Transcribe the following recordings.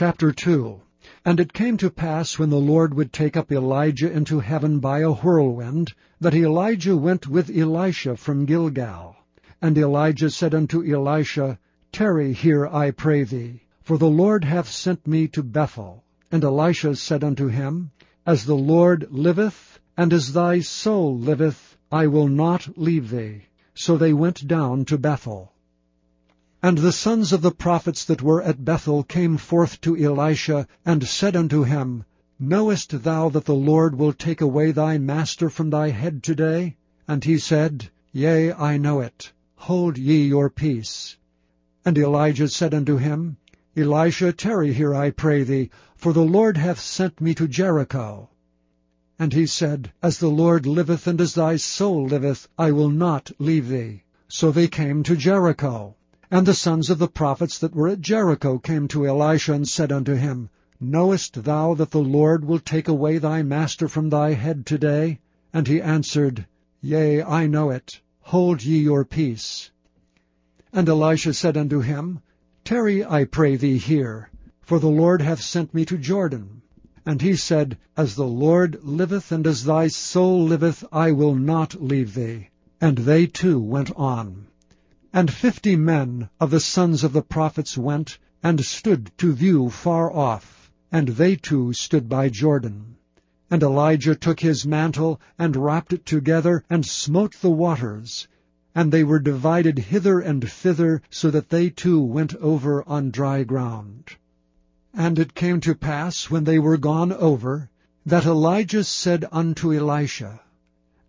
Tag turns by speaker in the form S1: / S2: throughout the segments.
S1: Chapter 2 And it came to pass, when the Lord would take up Elijah into heaven by a whirlwind, that Elijah went with Elisha from Gilgal. And Elijah said unto Elisha, Tarry here, I pray thee, for the Lord hath sent me to Bethel. And Elisha said unto him, As the Lord liveth, and as thy soul liveth, I will not leave thee. So they went down to Bethel. And the sons of the prophets that were at Bethel came forth to Elisha, and said unto him, Knowest thou that the Lord will take away thy master from thy head today? And he said, Yea, I know it. Hold ye your peace. And Elijah said unto him, Elisha, tarry here, I pray thee, for the Lord hath sent me to Jericho. And he said, As the Lord liveth, and as thy soul liveth, I will not leave thee. So they came to Jericho. And the sons of the prophets that were at Jericho came to Elisha and said unto him, Knowest thou that the Lord will take away thy master from thy head today? And he answered, Yea, I know it. Hold ye your peace. And Elisha said unto him, Tarry, I pray thee, here, for the Lord hath sent me to Jordan. And he said, As the Lord liveth, and as thy soul liveth, I will not leave thee. And they two went on. And fifty men of the sons of the prophets went, and stood to view far off, and they two stood by Jordan. And Elijah took his mantle, and wrapped it together, and smote the waters, and they were divided hither and thither, so that they two went over on dry ground. And it came to pass, when they were gone over, that Elijah said unto Elisha,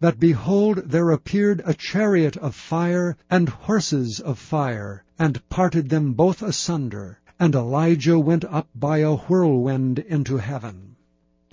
S1: that behold, there appeared a chariot of fire and horses of fire, and parted them both asunder. And Elijah went up by a whirlwind into heaven.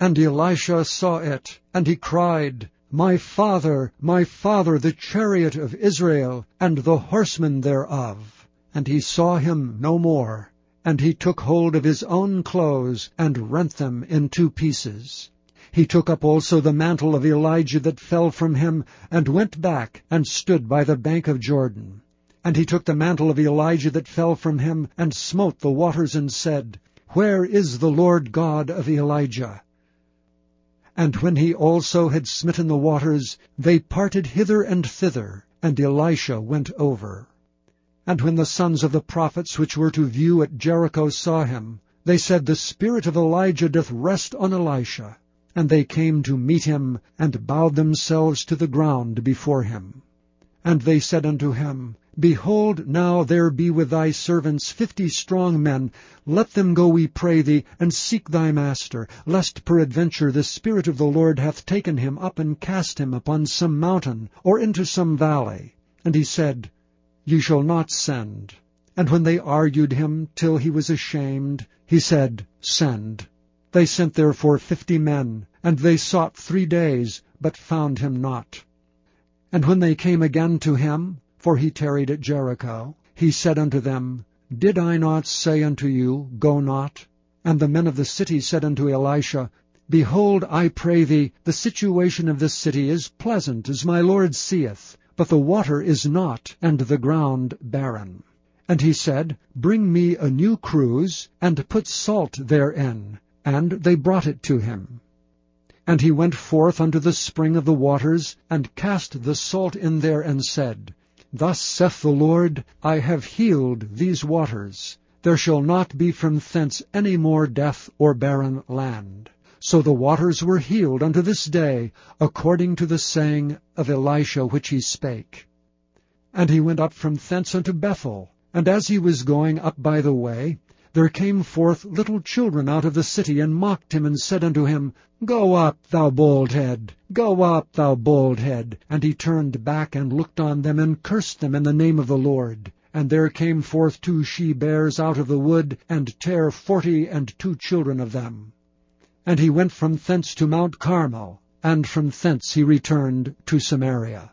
S1: And Elisha saw it, and he cried, My father, my father, the chariot of Israel, and the horsemen thereof. And he saw him no more. And he took hold of his own clothes, and rent them in two pieces. He took up also the mantle of Elijah that fell from him, and went back, and stood by the bank of Jordan. And he took the mantle of Elijah that fell from him, and smote the waters, and said, Where is the Lord God of Elijah? And when he also had smitten the waters, they parted hither and thither, and Elisha went over. And when the sons of the prophets which were to view at Jericho saw him, they said, The spirit of Elijah doth rest on Elisha. And they came to meet him, and bowed themselves to the ground before him. And they said unto him, Behold, now there be with thy servants fifty strong men. Let them go, we pray thee, and seek thy master, lest peradventure the Spirit of the Lord hath taken him up and cast him upon some mountain, or into some valley. And he said, Ye shall not send. And when they argued him till he was ashamed, he said, Send. They sent therefore fifty men, and they sought three days, but found him not. And when they came again to him, for he tarried at Jericho, he said unto them, Did I not say unto you, Go not? And the men of the city said unto Elisha, Behold, I pray thee, the situation of this city is pleasant, as my Lord seeth, but the water is not, and the ground barren. And he said, Bring me a new cruse, and put salt therein. And they brought it to him. And he went forth unto the spring of the waters, and cast the salt in there, and said, Thus saith the Lord, I have healed these waters. There shall not be from thence any more death or barren land. So the waters were healed unto this day, according to the saying of Elisha which he spake. And he went up from thence unto Bethel, and as he was going up by the way, there came forth little children out of the city, and mocked him, and said unto him, Go up, thou bald head, go up, thou bald head. And he turned back, and looked on them, and cursed them in the name of the Lord. And there came forth two she-bears out of the wood, and tare forty and two children of them. And he went from thence to Mount Carmel, and from thence he returned to Samaria.